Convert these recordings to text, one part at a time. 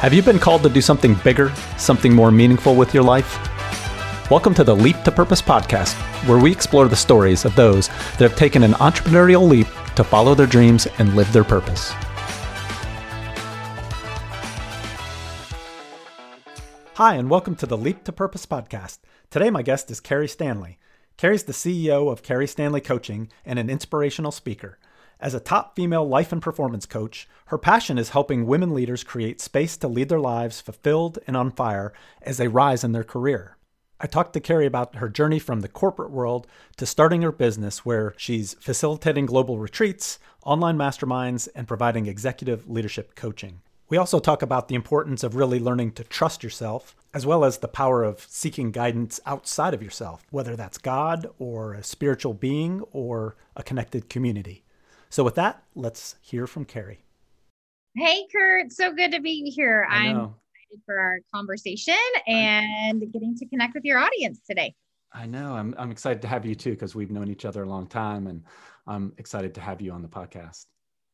Have you been called to do something bigger, something more meaningful with your life? Welcome to the Leap to Purpose podcast, where we explore the stories of those that have taken an entrepreneurial leap to follow their dreams and live their purpose. Hi, and welcome to the Leap to Purpose podcast. Today, my guest is Carrie Stanley. Carrie's the CEO of Carrie Stanley Coaching and an inspirational speaker. As a top female life and performance coach, her passion is helping women leaders create space to lead their lives fulfilled and on fire as they rise in their career. I talked to Carrie about her journey from the corporate world to starting her business, where she's facilitating global retreats, online masterminds, and providing executive leadership coaching. We also talk about the importance of really learning to trust yourself, as well as the power of seeking guidance outside of yourself, whether that's God or a spiritual being or a connected community. So, with that, let's hear from Carrie. Hey, Kurt. So good to be here. I'm excited for our conversation and getting to connect with your audience today. I know. I'm, I'm excited to have you too because we've known each other a long time and I'm excited to have you on the podcast.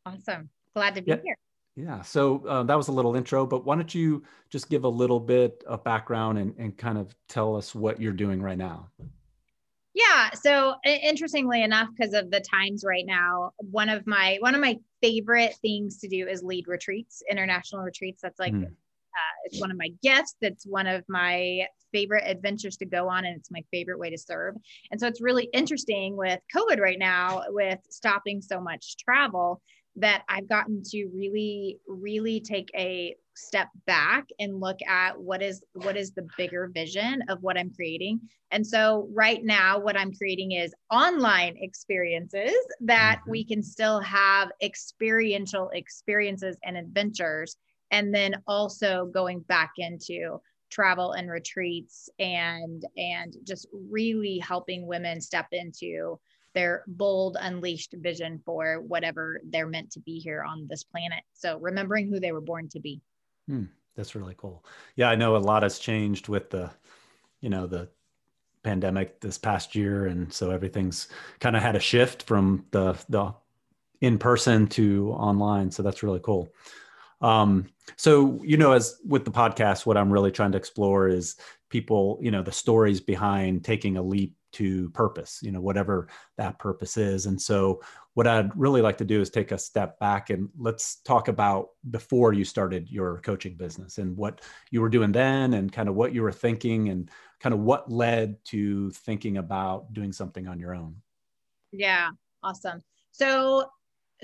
Awesome. Glad to be yeah. here. Yeah. So uh, that was a little intro, but why don't you just give a little bit of background and, and kind of tell us what you're doing right now? Yeah. So interestingly enough, because of the times right now, one of my one of my favorite things to do is lead retreats, international retreats. That's like mm. uh, it's one of my gifts. That's one of my favorite adventures to go on, and it's my favorite way to serve. And so it's really interesting with COVID right now, with stopping so much travel that I've gotten to really, really take a step back and look at what is what is the bigger vision of what I'm creating. And so right now what I'm creating is online experiences that mm-hmm. we can still have experiential experiences and adventures and then also going back into travel and retreats and and just really helping women step into their bold, unleashed vision for whatever they're meant to be here on this planet. So remembering who they were born to be. Hmm, that's really cool. Yeah, I know a lot has changed with the, you know, the pandemic this past year, and so everything's kind of had a shift from the the in person to online. So that's really cool. Um, so you know, as with the podcast, what I'm really trying to explore is people, you know, the stories behind taking a leap to purpose, you know, whatever that purpose is. And so, what I'd really like to do is take a step back and let's talk about before you started your coaching business and what you were doing then and kind of what you were thinking and kind of what led to thinking about doing something on your own. Yeah, awesome. So,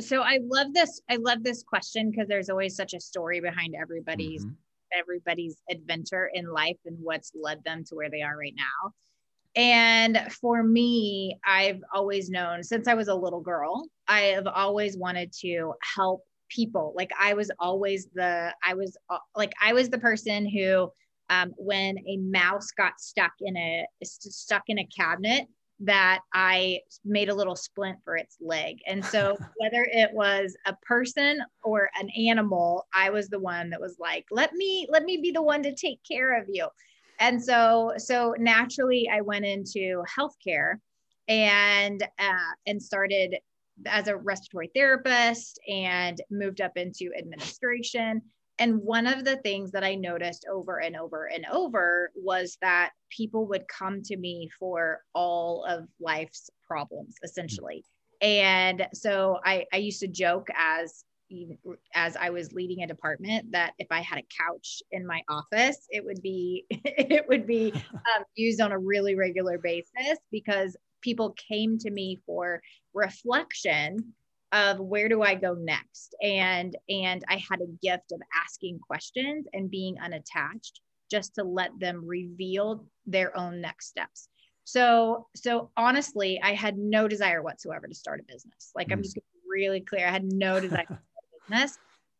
so I love this. I love this question because there's always such a story behind everybody's mm-hmm. everybody's adventure in life and what's led them to where they are right now. And for me, I've always known since I was a little girl, I have always wanted to help people. Like I was always the, I was uh, like, I was the person who, um, when a mouse got stuck in a stuck in a cabinet, that I made a little splint for its leg. And so whether it was a person or an animal, I was the one that was like, let me let me be the one to take care of you and so so naturally i went into healthcare and uh, and started as a respiratory therapist and moved up into administration. And one of the things that i noticed over and over and over was that people would come to me for all of life's problems essentially. And so I, I used to joke as as I was leading a department that if I had a couch in my office, it would be it would be um, used on a really regular basis because people came to me for reflection of where do I go next, and and I had a gift of asking questions and being unattached just to let them reveal their own next steps. So so honestly, I had no desire whatsoever to start a business. Like mm. I'm just really clear. I had no desire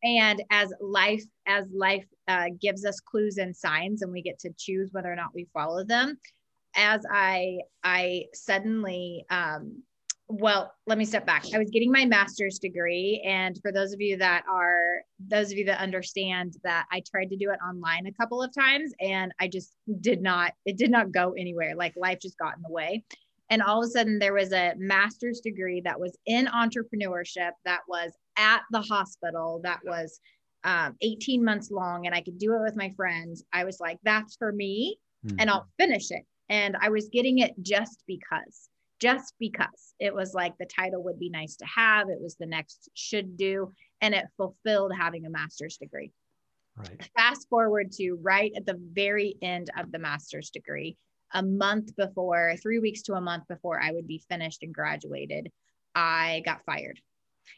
and as life as life uh, gives us clues and signs and we get to choose whether or not we follow them as i i suddenly um, well let me step back. I was getting my master's degree. And for those of you that are those of you that understand that i tried to do it online a couple of times and i just did not it did not go anywhere. Like life just got in the way and all of a sudden there was a master's degree that was in entrepreneurship that was at the hospital that was um, 18 months long and I could do it with my friends, I was like, that's for me mm-hmm. and I'll finish it. And I was getting it just because, just because it was like the title would be nice to have. It was the next should do, and it fulfilled having a master's degree. Right. Fast forward to right at the very end of the master's degree, a month before, three weeks to a month before I would be finished and graduated, I got fired.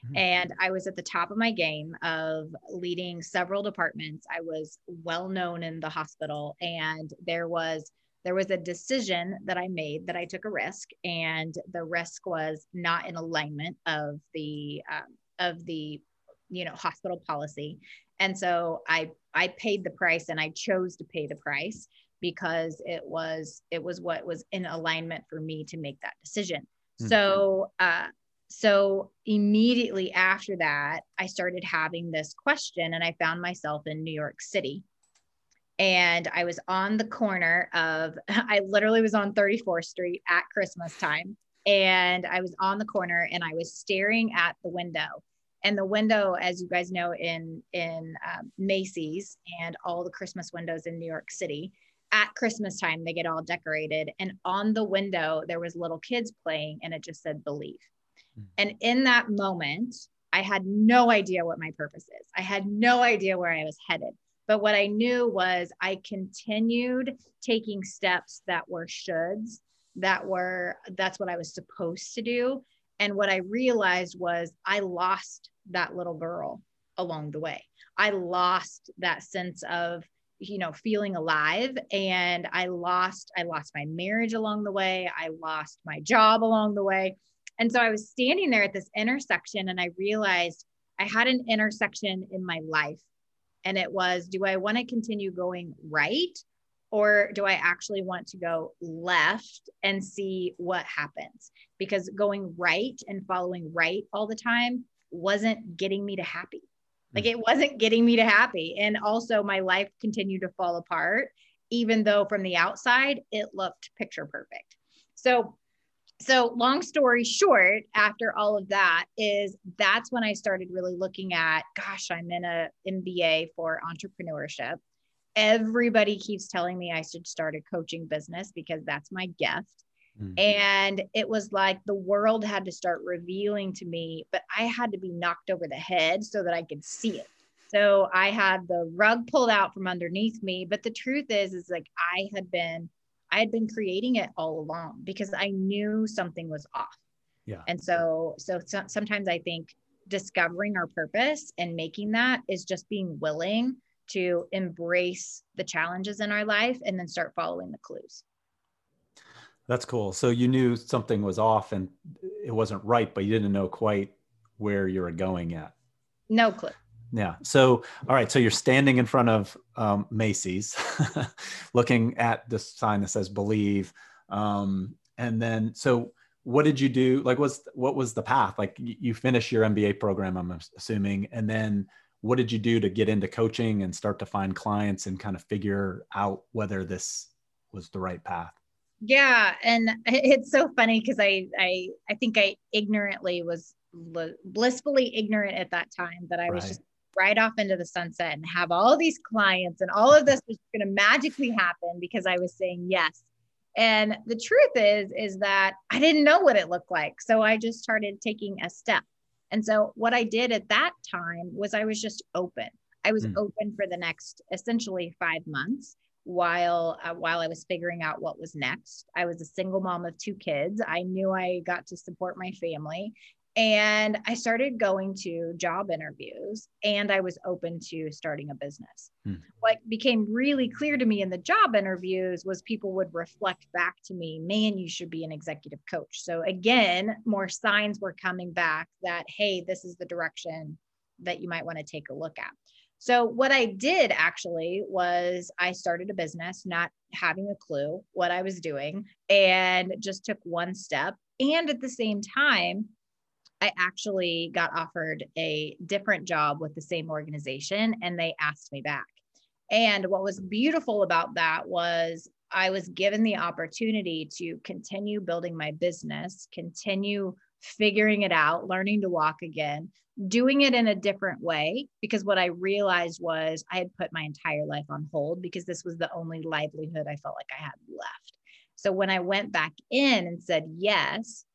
Mm-hmm. And I was at the top of my game of leading several departments. I was well known in the hospital, and there was there was a decision that I made that I took a risk, and the risk was not in alignment of the um, of the you know hospital policy, and so I I paid the price, and I chose to pay the price because it was it was what was in alignment for me to make that decision. Mm-hmm. So uh, so immediately after that, I started having this question, and I found myself in New York City. And I was on the corner of, I literally was on 34th Street at Christmas time. And I was on the corner and I was staring at the window. And the window, as you guys know, in in um, Macy's and all the Christmas windows in New York City, at Christmas time they get all decorated. And on the window there was little kids playing, and it just said "Believe." Hmm. And in that moment, I had no idea what my purpose is. I had no idea where I was headed. But what I knew was I continued taking steps that were shoulds, that were, that's what I was supposed to do. And what I realized was I lost that little girl along the way. I lost that sense of, you know, feeling alive. And I lost, I lost my marriage along the way. I lost my job along the way. And so I was standing there at this intersection and I realized I had an intersection in my life. And it was do I want to continue going right? Or do I actually want to go left and see what happens? Because going right and following right all the time wasn't getting me to happy. Like hmm. it wasn't getting me to happy. And also, my life continued to fall apart, even though from the outside it looked picture perfect. So so long story short after all of that is that's when i started really looking at gosh i'm in a mba for entrepreneurship everybody keeps telling me i should start a coaching business because that's my gift mm-hmm. and it was like the world had to start revealing to me but i had to be knocked over the head so that i could see it so i had the rug pulled out from underneath me but the truth is is like i had been I had been creating it all along because I knew something was off. Yeah. And so, so, so sometimes I think discovering our purpose and making that is just being willing to embrace the challenges in our life and then start following the clues. That's cool. So you knew something was off and it wasn't right, but you didn't know quite where you were going yet. No clue. Yeah. So, all right. So you're standing in front of um, Macy's, looking at the sign that says "Believe," um, and then so what did you do? Like, was what was the path? Like, you finish your MBA program, I'm assuming, and then what did you do to get into coaching and start to find clients and kind of figure out whether this was the right path? Yeah, and it's so funny because I I I think I ignorantly was blissfully ignorant at that time that I was just right off into the sunset and have all these clients and all of this was going to magically happen because I was saying yes. And the truth is is that I didn't know what it looked like. So I just started taking a step. And so what I did at that time was I was just open. I was mm. open for the next essentially 5 months while uh, while I was figuring out what was next. I was a single mom of two kids. I knew I got to support my family and I started going to job interviews and I was open to starting a business. Hmm. What became really clear to me in the job interviews was people would reflect back to me, man, you should be an executive coach. So again, more signs were coming back that, hey, this is the direction that you might want to take a look at. So, what I did actually was I started a business, not having a clue what I was doing, and just took one step. And at the same time, I actually got offered a different job with the same organization and they asked me back. And what was beautiful about that was I was given the opportunity to continue building my business, continue figuring it out, learning to walk again, doing it in a different way. Because what I realized was I had put my entire life on hold because this was the only livelihood I felt like I had left. So when I went back in and said yes,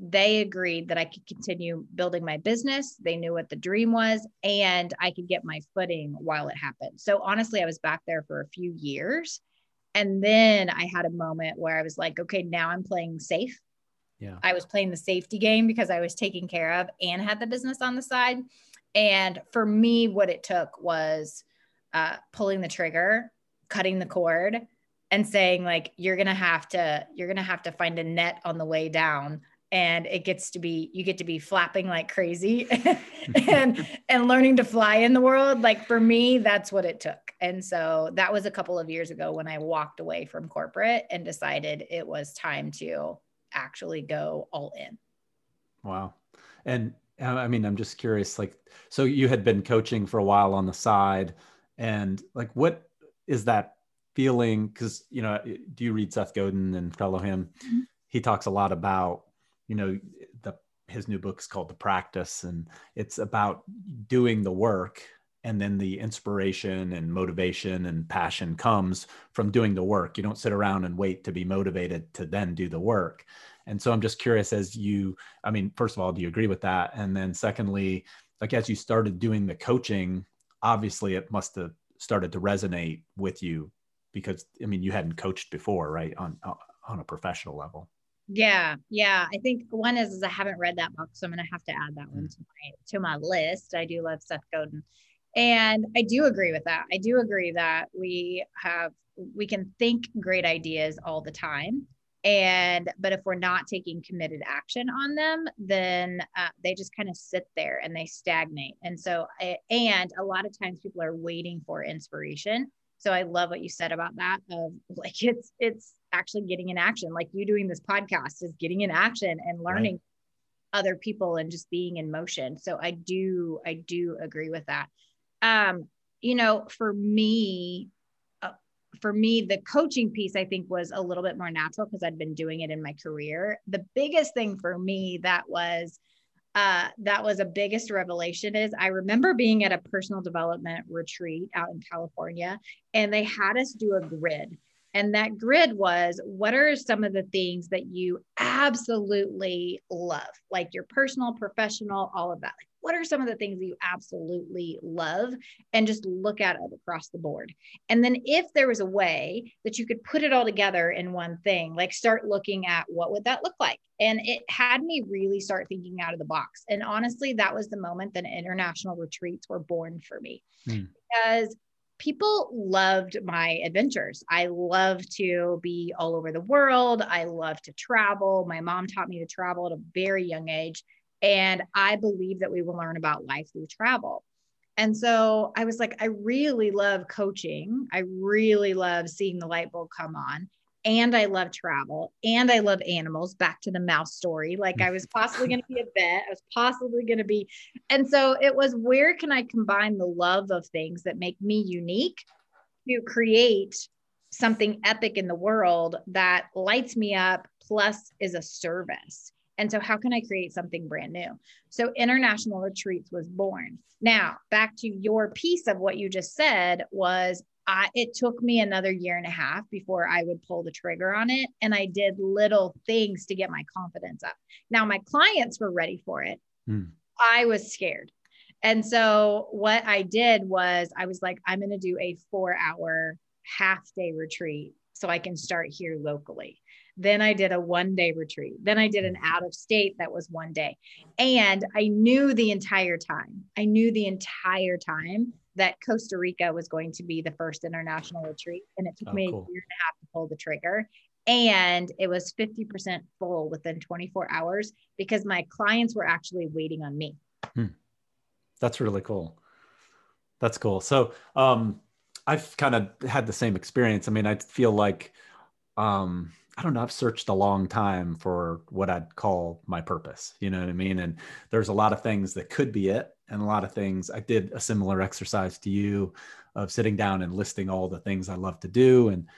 they agreed that I could continue building my business. They knew what the dream was, and I could get my footing while it happened. So, honestly, I was back there for a few years. And then I had a moment where I was like, okay, now I'm playing safe. Yeah. I was playing the safety game because I was taken care of and had the business on the side. And for me, what it took was uh, pulling the trigger, cutting the cord, and saying like you're gonna have to you're gonna have to find a net on the way down and it gets to be you get to be flapping like crazy and and learning to fly in the world like for me that's what it took and so that was a couple of years ago when i walked away from corporate and decided it was time to actually go all in. Wow. And i mean i'm just curious like so you had been coaching for a while on the side and like what is that feeling? Because you know do you read seth godin and follow him? Mm-hmm. he talks a lot about you know the his new book is called the practice and it's about doing the work and then the inspiration and motivation and passion comes from doing the work you don't sit around and wait to be motivated to then do the work and so i'm just curious as you i mean first of all do you agree with that and then secondly like as you started doing the coaching obviously it must have started to resonate with you because i mean you hadn't coached before right on on a professional level yeah, yeah. I think one is, is I haven't read that book, so I'm gonna have to add that one mm. to my to my list. I do love Seth Godin, and I do agree with that. I do agree that we have we can think great ideas all the time, and but if we're not taking committed action on them, then uh, they just kind of sit there and they stagnate. And so, and a lot of times people are waiting for inspiration. So I love what you said about that. Of like it's it's actually getting in action like you doing this podcast is getting in action and learning right. other people and just being in motion so i do i do agree with that um you know for me uh, for me the coaching piece i think was a little bit more natural because i'd been doing it in my career. The biggest thing for me that was uh, that was a biggest revelation is I remember being at a personal development retreat out in California and they had us do a grid. And that grid was what are some of the things that you absolutely love, like your personal, professional, all of that? What are some of the things that you absolutely love? And just look at it across the board. And then if there was a way that you could put it all together in one thing, like start looking at what would that look like? And it had me really start thinking out of the box. And honestly, that was the moment that international retreats were born for me. Hmm. Because people loved my adventures. I love to be all over the world. I love to travel. My mom taught me to travel at a very young age. And I believe that we will learn about life through travel. And so I was like, I really love coaching. I really love seeing the light bulb come on and I love travel and I love animals. Back to the mouse story. Like I was possibly going to be a vet. I was possibly going to be. And so it was where can I combine the love of things that make me unique to create something epic in the world that lights me up plus is a service. And so, how can I create something brand new? So, International Retreats was born. Now, back to your piece of what you just said was I, it took me another year and a half before I would pull the trigger on it. And I did little things to get my confidence up. Now, my clients were ready for it. Mm. I was scared. And so, what I did was, I was like, I'm going to do a four hour half day retreat so I can start here locally. Then I did a one day retreat. Then I did an out of state that was one day. And I knew the entire time, I knew the entire time that Costa Rica was going to be the first international retreat. And it took oh, me cool. a year and a half to pull the trigger. And it was 50% full within 24 hours because my clients were actually waiting on me. Hmm. That's really cool. That's cool. So um, I've kind of had the same experience. I mean, I feel like, um, I don't know, I've searched a long time for what I'd call my purpose. You know what I mean? And there's a lot of things that could be it and a lot of things. I did a similar exercise to you of sitting down and listing all the things I love to do. And,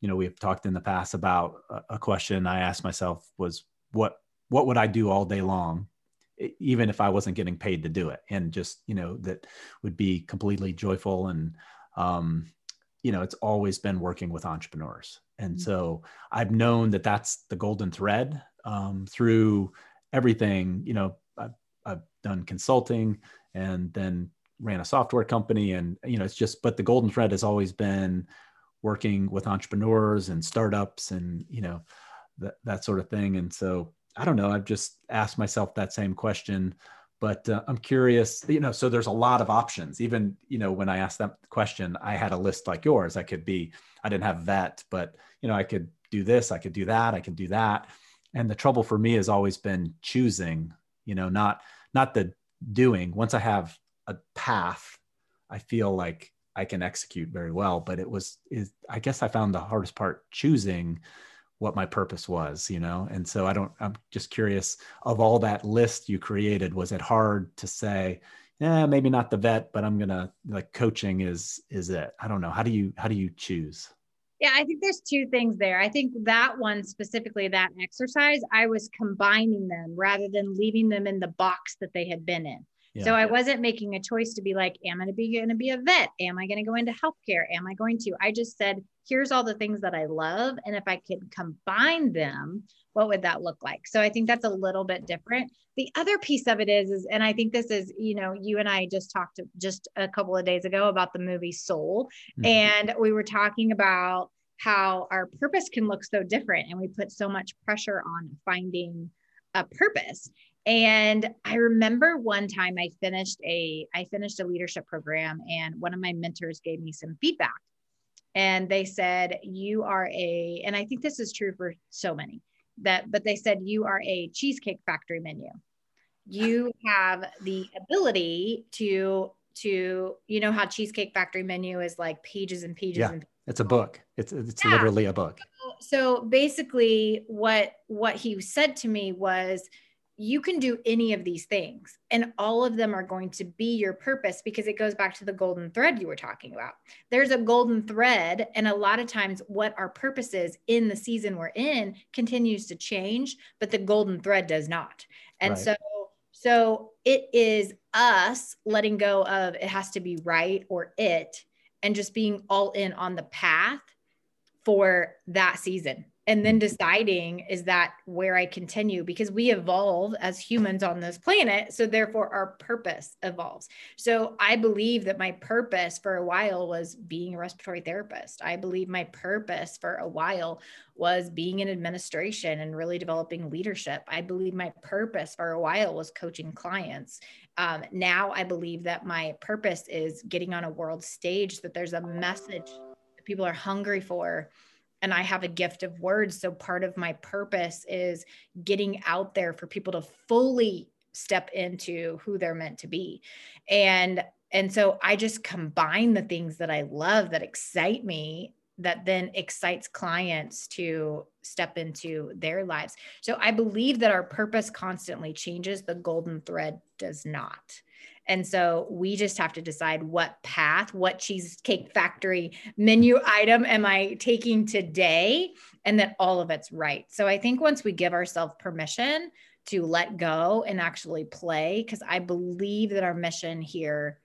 you know, we've talked in the past about a question I asked myself was, what what would I do all day long, even if I wasn't getting paid to do it, and just you know that would be completely joyful and um, you know it's always been working with entrepreneurs, and mm-hmm. so I've known that that's the golden thread um, through everything. You know, I've, I've done consulting and then ran a software company, and you know it's just but the golden thread has always been working with entrepreneurs and startups and you know that, that sort of thing and so i don't know i've just asked myself that same question but uh, i'm curious you know so there's a lot of options. Even you know when i asked that question i had a list like yours. I could be i didn't have vet but you know i could do this i could do that i could do that. And the trouble for me has always been choosing you know not not the doing. Once i have a path i feel like I can execute very well. But it was, is I guess I found the hardest part choosing what my purpose was, you know? And so I don't, I'm just curious of all that list you created, was it hard to say, yeah, maybe not the vet, but I'm to like coaching is, is it, I don't know. How do you, how do you choose? Yeah, I think there's two things there. I think that one specifically, that exercise, I was combining them rather than leaving them in the box that they had been in. Yeah. So I wasn't making a choice to be like, am I going to be going to be a vet? Am I going to go into healthcare? Am I going to? I just said, here's all the things that I love. And if I could combine them, what would that look like? So I think that's a little bit different. The other piece of it is, is and I think this is, you know, you and I just talked just a couple of days ago about the movie Soul. Mm-hmm. And we were talking about how our purpose can look so different. And we put so much pressure on finding a purpose. And I remember one time I finished a I finished a leadership program and one of my mentors gave me some feedback. And they said you are a and I think this is true for so many that but they said you are a cheesecake factory menu. You have the ability to to you know how cheesecake factory menu is like pages and pages yeah, and pages. it's a book it's it's yeah. literally a book so basically what what he said to me was you can do any of these things and all of them are going to be your purpose because it goes back to the golden thread you were talking about. There's a golden thread and a lot of times what our purpose is in the season we're in continues to change but the golden thread does not. And right. so so it is us letting go of it has to be right or it and just being all in on the path for that season and then deciding is that where I continue because we evolve as humans on this planet. So, therefore, our purpose evolves. So, I believe that my purpose for a while was being a respiratory therapist. I believe my purpose for a while was being in administration and really developing leadership. I believe my purpose for a while was coaching clients. Um, now, I believe that my purpose is getting on a world stage, that there's a message that people are hungry for and I have a gift of words. So part of my purpose is getting out there for people to fully step into who they're meant to be. And and so I just combine the things that I love that excite me that then excites clients to step into their lives. So I believe that our purpose constantly changes, the golden thread does not. And so we just have to decide what path, what cheesecake factory menu item am I taking today, and that all of it's right. So I think once we give ourselves permission to let go and actually play, because I believe that our mission here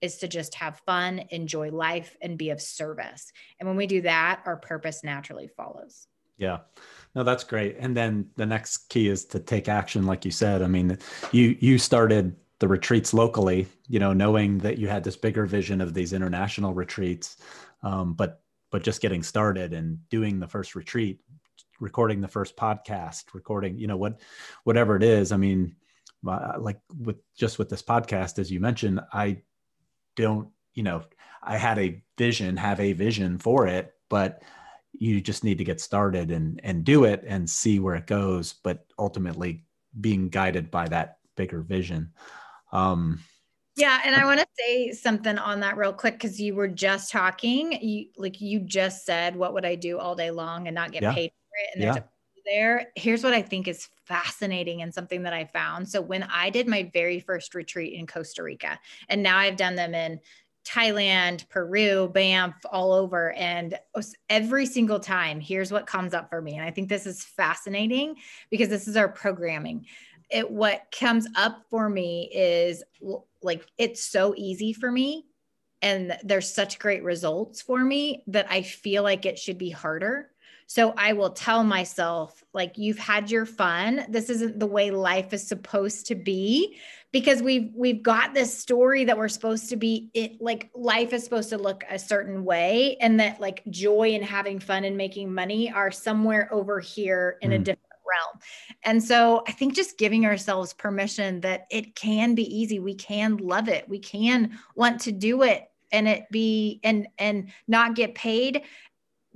is to just have fun, enjoy life, and be of service. And when we do that, our purpose naturally follows. Yeah. No, that's great. And then the next key is to take action, like you said. I mean, you you started the retreats locally, you know, knowing that you had this bigger vision of these international retreats, um, but but just getting started and doing the first retreat, recording the first podcast, recording, you know, what whatever it is. I mean, uh, like with just with this podcast, as you mentioned, I don't, you know, I had a vision, have a vision for it, but you just need to get started and and do it and see where it goes, but ultimately being guided by that bigger vision. Um, yeah, and I want to say something on that real quick because you were just talking. You like you just said, "What would I do all day long and not get yeah. paid for it?" And there's yeah. a there. Here's what I think is fascinating and something that I found. So when I did my very first retreat in Costa Rica, and now I've done them in Thailand, Peru, Banff, all over. And every single time, here's what comes up for me. And I think this is fascinating because this is our programming. It what comes up for me is like it's so easy for me and there's such great results for me that I feel like it should be harder. So I will tell myself, like, you've had your fun. This isn't the way life is supposed to be because we've we've got this story that we're supposed to be it like life is supposed to look a certain way and that like joy and having fun and making money are somewhere over here in mm. a different realm. And so I think just giving ourselves permission that it can be easy. We can love it. We can want to do it and it be and and not get paid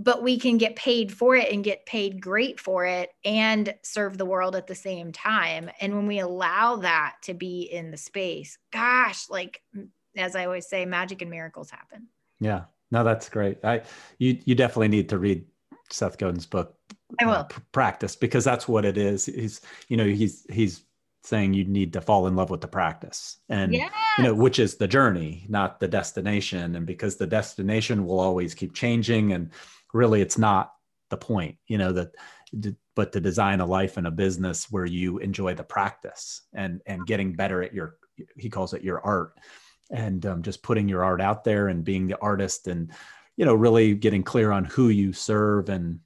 but we can get paid for it and get paid great for it and serve the world at the same time and when we allow that to be in the space gosh like as i always say magic and miracles happen yeah no that's great i you you definitely need to read seth godin's book I will. Uh, practice because that's what it is. He's, you know, he's he's saying you need to fall in love with the practice and yes. you know which is the journey not the destination and because the destination will always keep changing and really it's not the point you know that but to design a life and a business where you enjoy the practice and and getting better at your he calls it your art and um, just putting your art out there and being the artist and you know really getting clear on who you serve and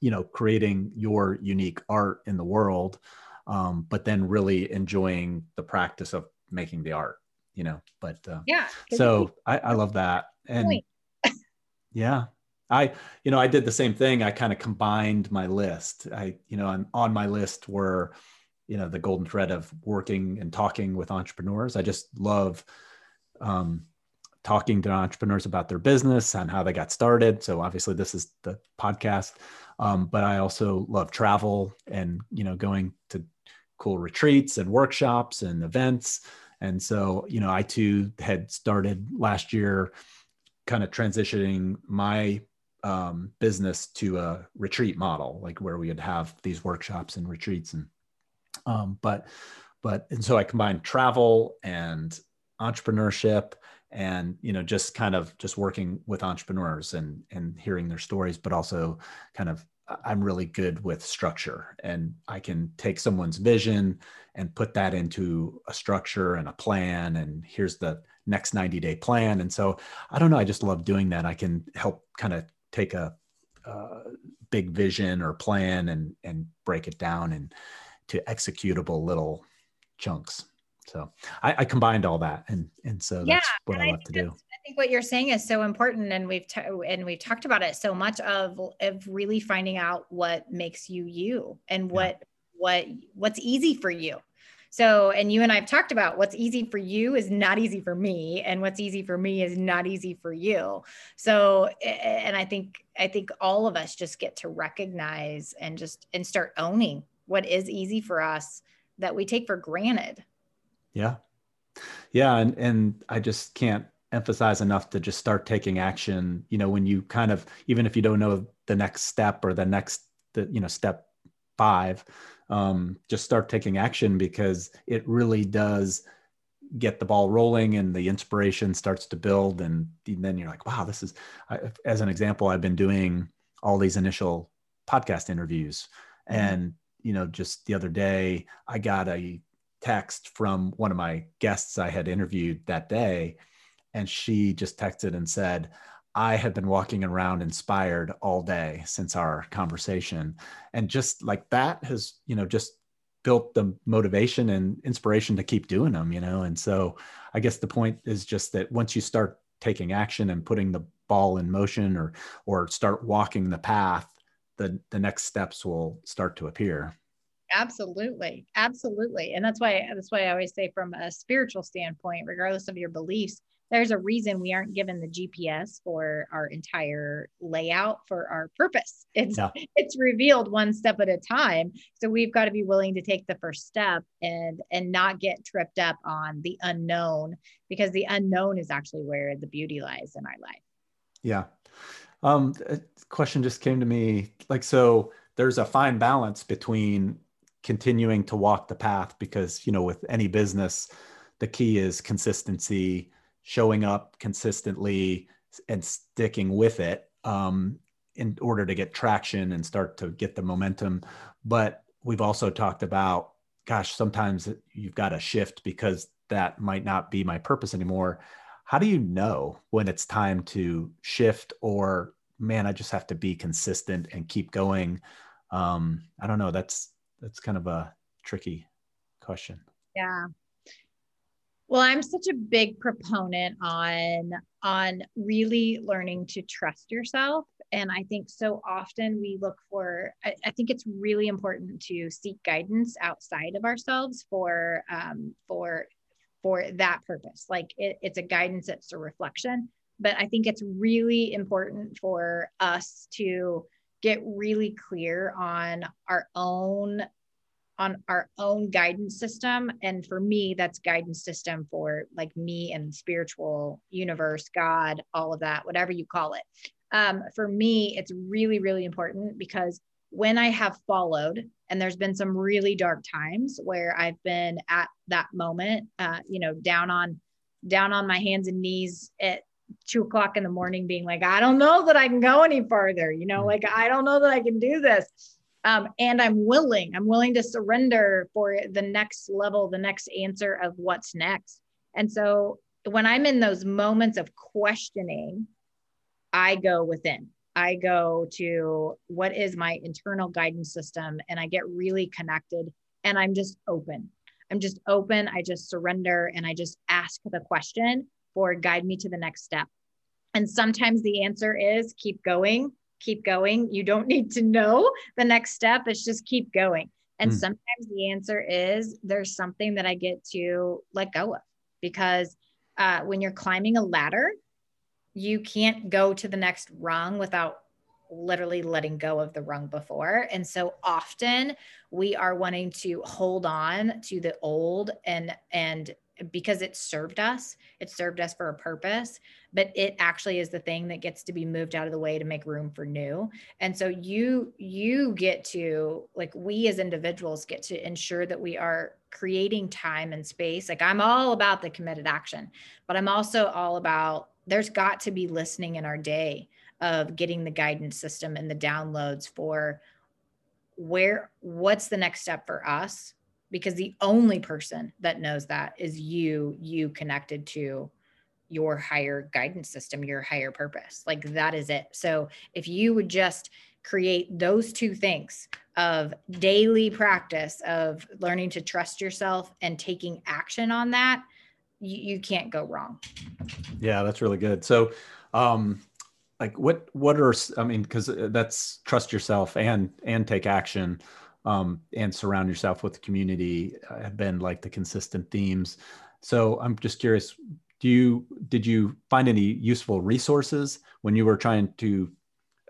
you know creating your unique art in the world um, but then really enjoying the practice of making the art you know but uh, yeah so I, I love that. And yeah i you know i did the same thing. I kind of combined my list. I you know i'm on my list were you know the golden thread of working and talking with entrepreneurs. I just love um, talking to entrepreneurs about their business and how they got started so obviously this is the podcast um, but i also love travel and you know going to cool retreats and workshops and events. And so, you know, I too had started last year kind of transitioning my um, business to a retreat model, like where we would have these workshops and retreats. And, um, but, but, and so I combined travel and entrepreneurship and you know just kind of just working with entrepreneurs and and hearing their stories but also kind of I'm really good with structure and I can take someone's vision and put that into a structure and a plan. And here's the next 90 day plan. And so I don't know, I just love doing that. I can help kind of take a, a big vision or plan and, and break it down into executable little chunks. So I, I combined all that. And, and so yeah, that's what I love to do I think what you're saying is so important, and we've t- and we've talked about it so much of of really finding out what makes you you and what yeah. what what's easy for you. So, and you and I've talked about what's easy for you is not easy for me, and what's easy for me is not easy for you. So, and I think I think all of us just get to recognize and just and start owning what is easy for us that we take for granted. Yeah. Yeah. And and I just can't emphasize enough to just start taking action you know when you kind of even if you don't know the next step or the next the you know step five um, just start taking action because it really does get the ball rolling and the inspiration starts to build and, and then you're like wow this is I, as an example i've been doing all these initial podcast interviews mm-hmm. and you know just the other day i got a text from one of my guests i had interviewed that day and she just texted and said i have been walking around inspired all day since our conversation. And just like that has you know just built the motivation and inspiration to keep doing them you know? And so i guess the point is just that once you start taking action and putting the ball in motion or or start walking the path the the next steps will start to appear absolutely absolutely and that's why that's why i always say from a spiritual standpoint regardless of your beliefs there's a reason we aren't given the GPS for our entire layout for our purpose. It's yeah. it's revealed one step at a time. So we've got to be willing to take the first step and and not get tripped up on the unknown because the unknown is actually where the beauty lies in our life. Yeah. Um a question just came to me like so there's a fine balance between continuing to walk the path because you know with any business the key is consistency showing up consistently and sticking with it um, in order to get traction and start to get the momentum. But we've also talked about, gosh, sometimes you've got to shift because that might not be my purpose anymore. How do you know when it's time to shift or, man, I just have to be consistent and keep going? Um, I don't know. That's that's kind of a tricky question. Yeah. Well, I'm such a big proponent on on really learning to trust yourself and I think so often we look for, I, I, think it's really important to seek guidance outside of ourselves for, um, for, for that purpose. Like it, it's a guidance, it's a reflection. But I think it's really important for us to get really clear on our own on our own guidance system. And for me that's guidance system for like me and spiritual universe god all of that whatever you call it. Um, for me, it's really, really important because when I have followed, and there's been some really dark times where I've been at that moment, uh, you know, down on down on my hands and knees at two o'clock in the morning, being like, I don't know that I can go any farther, you know, mm. like I don't know that I can do this. Um, and I'm willing, I'm willing to surrender for the next level, the next answer of what's next. And so when I'm in those moments of questioning, I go within. I go to what is my internal guidance system and I get really connected and I'm just open. I'm just open. I just surrender and I just ask the question for guide me to the next step. And sometimes the answer is keep going, keep going. You don't need to know the next step. It's just keep going. And mm. sometimes the answer is there's something that I get to let go of because uh, when you're climbing a ladder, you can't go to the next rung without literally letting go of the rung before. And so often we are wanting to hold on to the old and and because it served us, it served us for a purpose, but it actually is the thing that gets to be moved out of the way to make room for new. And so you you get to like we as individuals get to ensure that we are creating time and space. Like I'm all about the committed action, but I'm also all about there's got to be listening in our day of getting the guidance system and the downloads for where what's the next step for us because the only person that knows that is you you connected to your higher guidance system your higher purpose like that is it so if you would just create those two things of daily practice of learning to trust yourself and taking action on that you, you can't go wrong. Yeah, that's really good. So, um, like what what are I mean, because uh, that's trust yourself and and take action. Um, and surround yourself with the community uh, have been like the consistent themes. So I'm just curious, do you did you find any useful resources when you were trying to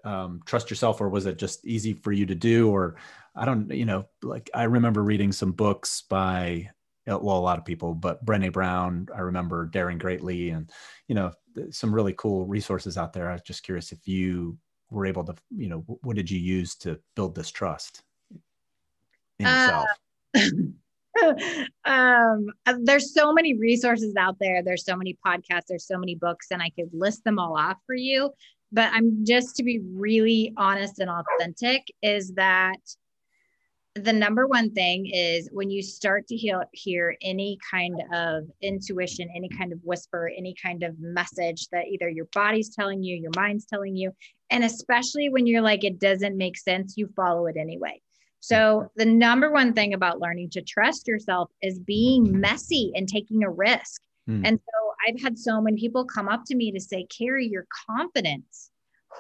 um, trust yourself, or was it just easy for you to do? Or I don't, you know, like I remember reading some books by well, a lot of people, but Brené Brown, I remember Daring Greatly, and you know, some really cool resources out there. I was just curious if you were able to, you know, what did you use to build this trust Uh, um, uh, there's so many resources out there. There's so many podcasts. There's so many books, and I could list them all off for you. But I'm just to be really honest and authentic is that the number one thing is when you start to hear, hear any kind of intuition, any kind of whisper, any kind of message that either your body's telling you, your mind's telling you, and especially when you're like, it doesn't make sense, you follow it anyway. So, the number one thing about learning to trust yourself is being messy and taking a risk. Mm. And so, I've had so many people come up to me to say, Carrie, your confidence,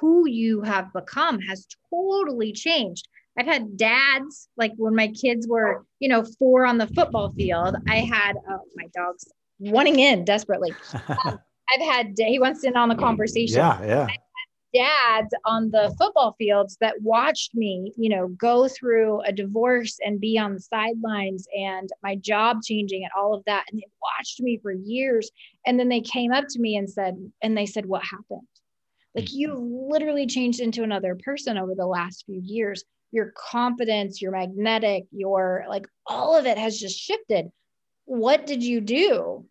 who you have become has totally changed I've had dads, like when my kids were, you know, four on the football field, I had uh, my dogs wanting in desperately. Um, I've had, he wants in on the conversation. Yeah, yeah. Dads on the football fields that watched me, you know, go through a divorce and be on the sidelines and my job changing and all of that. And they watched me for years. And then they came up to me and said, and they said, What happened? Like mm-hmm. you literally changed into another person over the last few years your confidence, your magnetic, your like all of it has just shifted. What did you do?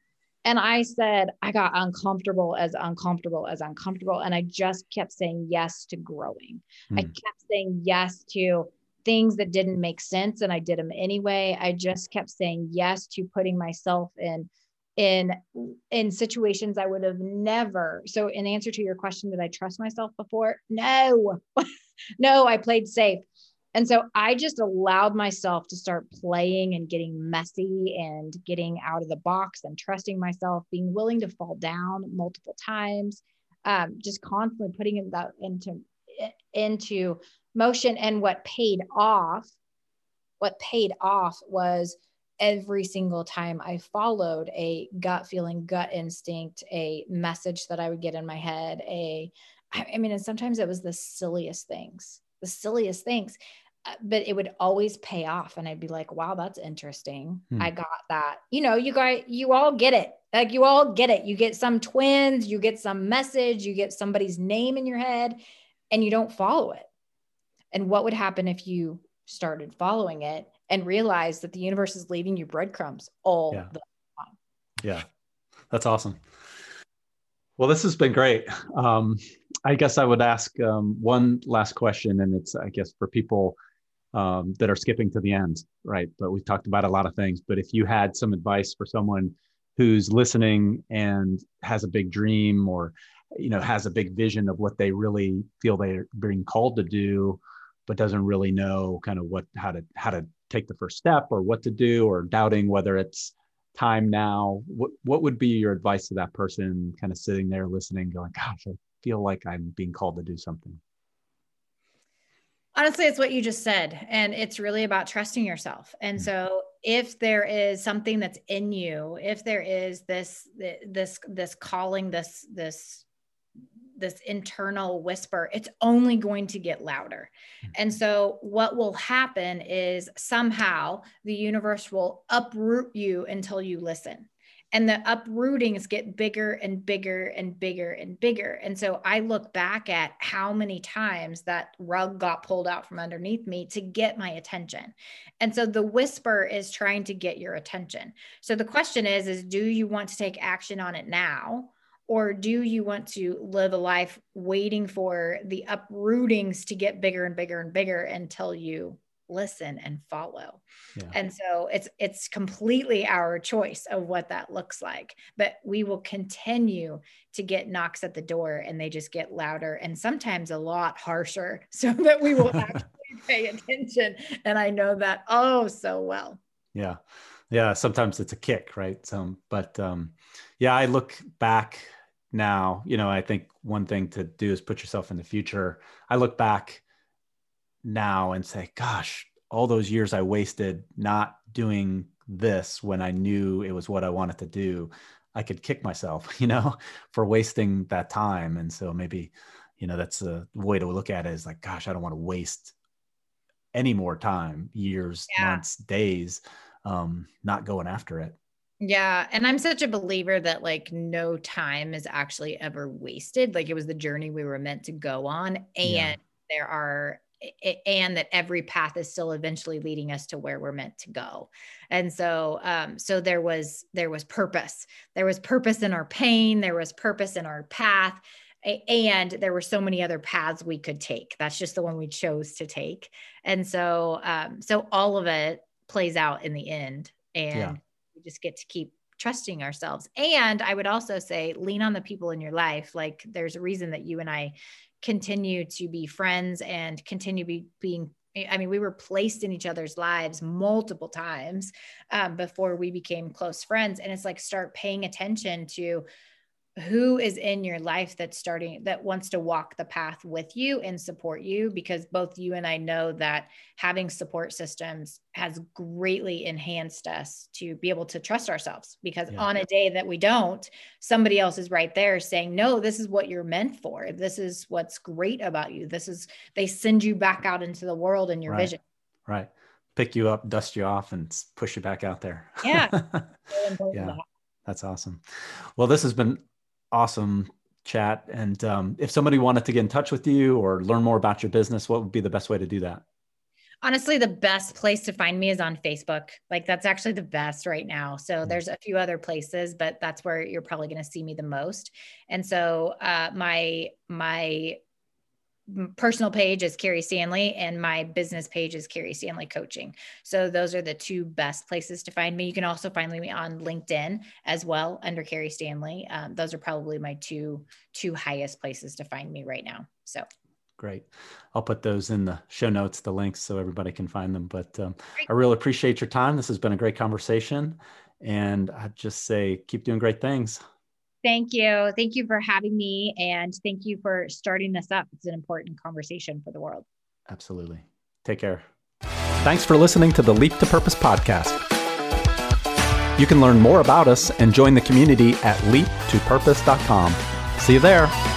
And I said, I got uncomfortable as uncomfortable as uncomfortable. And I just kept saying yes to growing. Mm. I hmm. kept saying yes to things that didn't make sense and I did them anyway. I just kept saying yes to putting myself in in in situations I would have never. So in answer to your question, did I trust myself before? No. no, I played safe. And so I just allowed myself to start playing and getting messy and getting out of the box and trusting myself, being willing to fall down multiple times, um, just constantly putting that into into motion. And what paid off, what paid off was every single time I followed a gut feeling, gut instinct, a message that I would get in my head, a I mean, and sometimes it was the silliest things, the silliest things. Uh, but it would always pay off and i'd be like wow that's interesting. Hmm. i got that. You know you guys you all get it. Like you all get it. You get some twins you get some message you get somebody's name in your head and you don't follow it. And what would happen if you started following it and realized that the universe is leaving you breadcrumbs all yeah. the time? Yeah. That's awesome well this has been great um, i guess i would ask um, one last question and it's i guess for people um, that are skipping to the end, right? But we've talked about a lot of things. But if you had some advice for someone who's listening and has a big dream or you know has a big vision of what they really feel they're being called to do but doesn't really know kind of what how to how to take the first step or what to do or doubting whether it's time now what what would be your advice to that person kind of sitting there listening going gosh i feel like i'm being called to do something honestly it's what you just said and it's really about trusting yourself and mm. so if there is something that's in you if there is this this this calling this this this internal whisper it's only going to get louder and mm-hmm. so what will happen is somehow the universe will uproot you until you listen and the uprootings get bigger and bigger and bigger and bigger. And so I look back at how many times that rug got pulled out from underneath me to get my attention. And so the whisper is trying to get your attention. So the question is is do you want to take action on it now? Or do you want to live a life waiting for the uprootings to get bigger and bigger and bigger until you listen and follow? Yeah. and so it's it's completely our choice of what that looks like but we will continue to get knocks at the door and they just get louder and sometimes a lot harsher so that we will actually pay attention. And i know that oh so well. Yeah. Yeah sometimes it's a kick right? So but um yeah i look back now you know i think one thing to do is put yourself in the future i look back now and say, gosh, all those years I wasted not doing this when I knew it was what I wanted to do, I could kick myself, you know, for wasting that time. And so maybe, you know, that's a way to look at it is like, gosh, I don't want to waste any more time, years, yeah. months, days, um, not going after it. Yeah. And I'm such a believer that like no time is actually ever wasted. Like it was the journey we were meant to go on. And yeah. there are and that every path is still eventually leading us to where we're meant to go and so um, so there was there was purpose there was purpose in our pain there was purpose in our path and there were so many other paths we could take that's just the one we chose to take and so um, so all of it plays out in the end and yeah. We just get to keep trusting ourselves and i would also say lean on the people in your life like there's a reason that you and i continue to be friends and continue be, being I mean, we were placed in each other's lives multiple times um, before we became close friends. And it's like start paying attention to who is in your life that's starting that wants to walk the path with you and support you because both you and I know that having support systems has greatly enhanced us to be able to trust ourselves because yeah. on a day that we don't somebody else is right there saying no this is what you're meant for. This is what's great about you. This is they send you back out into the world and your right. vision. Right. Pick you up dust you off and push you back out there. Yeah. Yeah. that's awesome. Well this has been awesome chat. And um, if somebody wanted to get in touch with you or learn more about your business, what would be the best way to do that? Honestly, the best place to find me is on Facebook. Like that's actually the best right now. So mm-hmm. there's a few other places, but that's where you're probably going to see me the most. And so uh, my my personal page is Carrie Stanley and my business page is Carrie Stanley Coaching. So those are the two best places to find me. You can also find me on LinkedIn as well under Carrie Stanley. Um, those are probably my two two highest places to find me right now. So great. I'll put those in the show notes, the links, so everybody can find them. But um, I really appreciate your time. This has been a great conversation, and I'd just say keep doing great things. Thank you. Thank you for having me. And thank you for starting this up. It's an important conversation for the world. Absolutely. Take care. Thanks for listening to the Leap to Purpose podcast. You can learn more about us and join the community at leaptopurpose.com. See you there.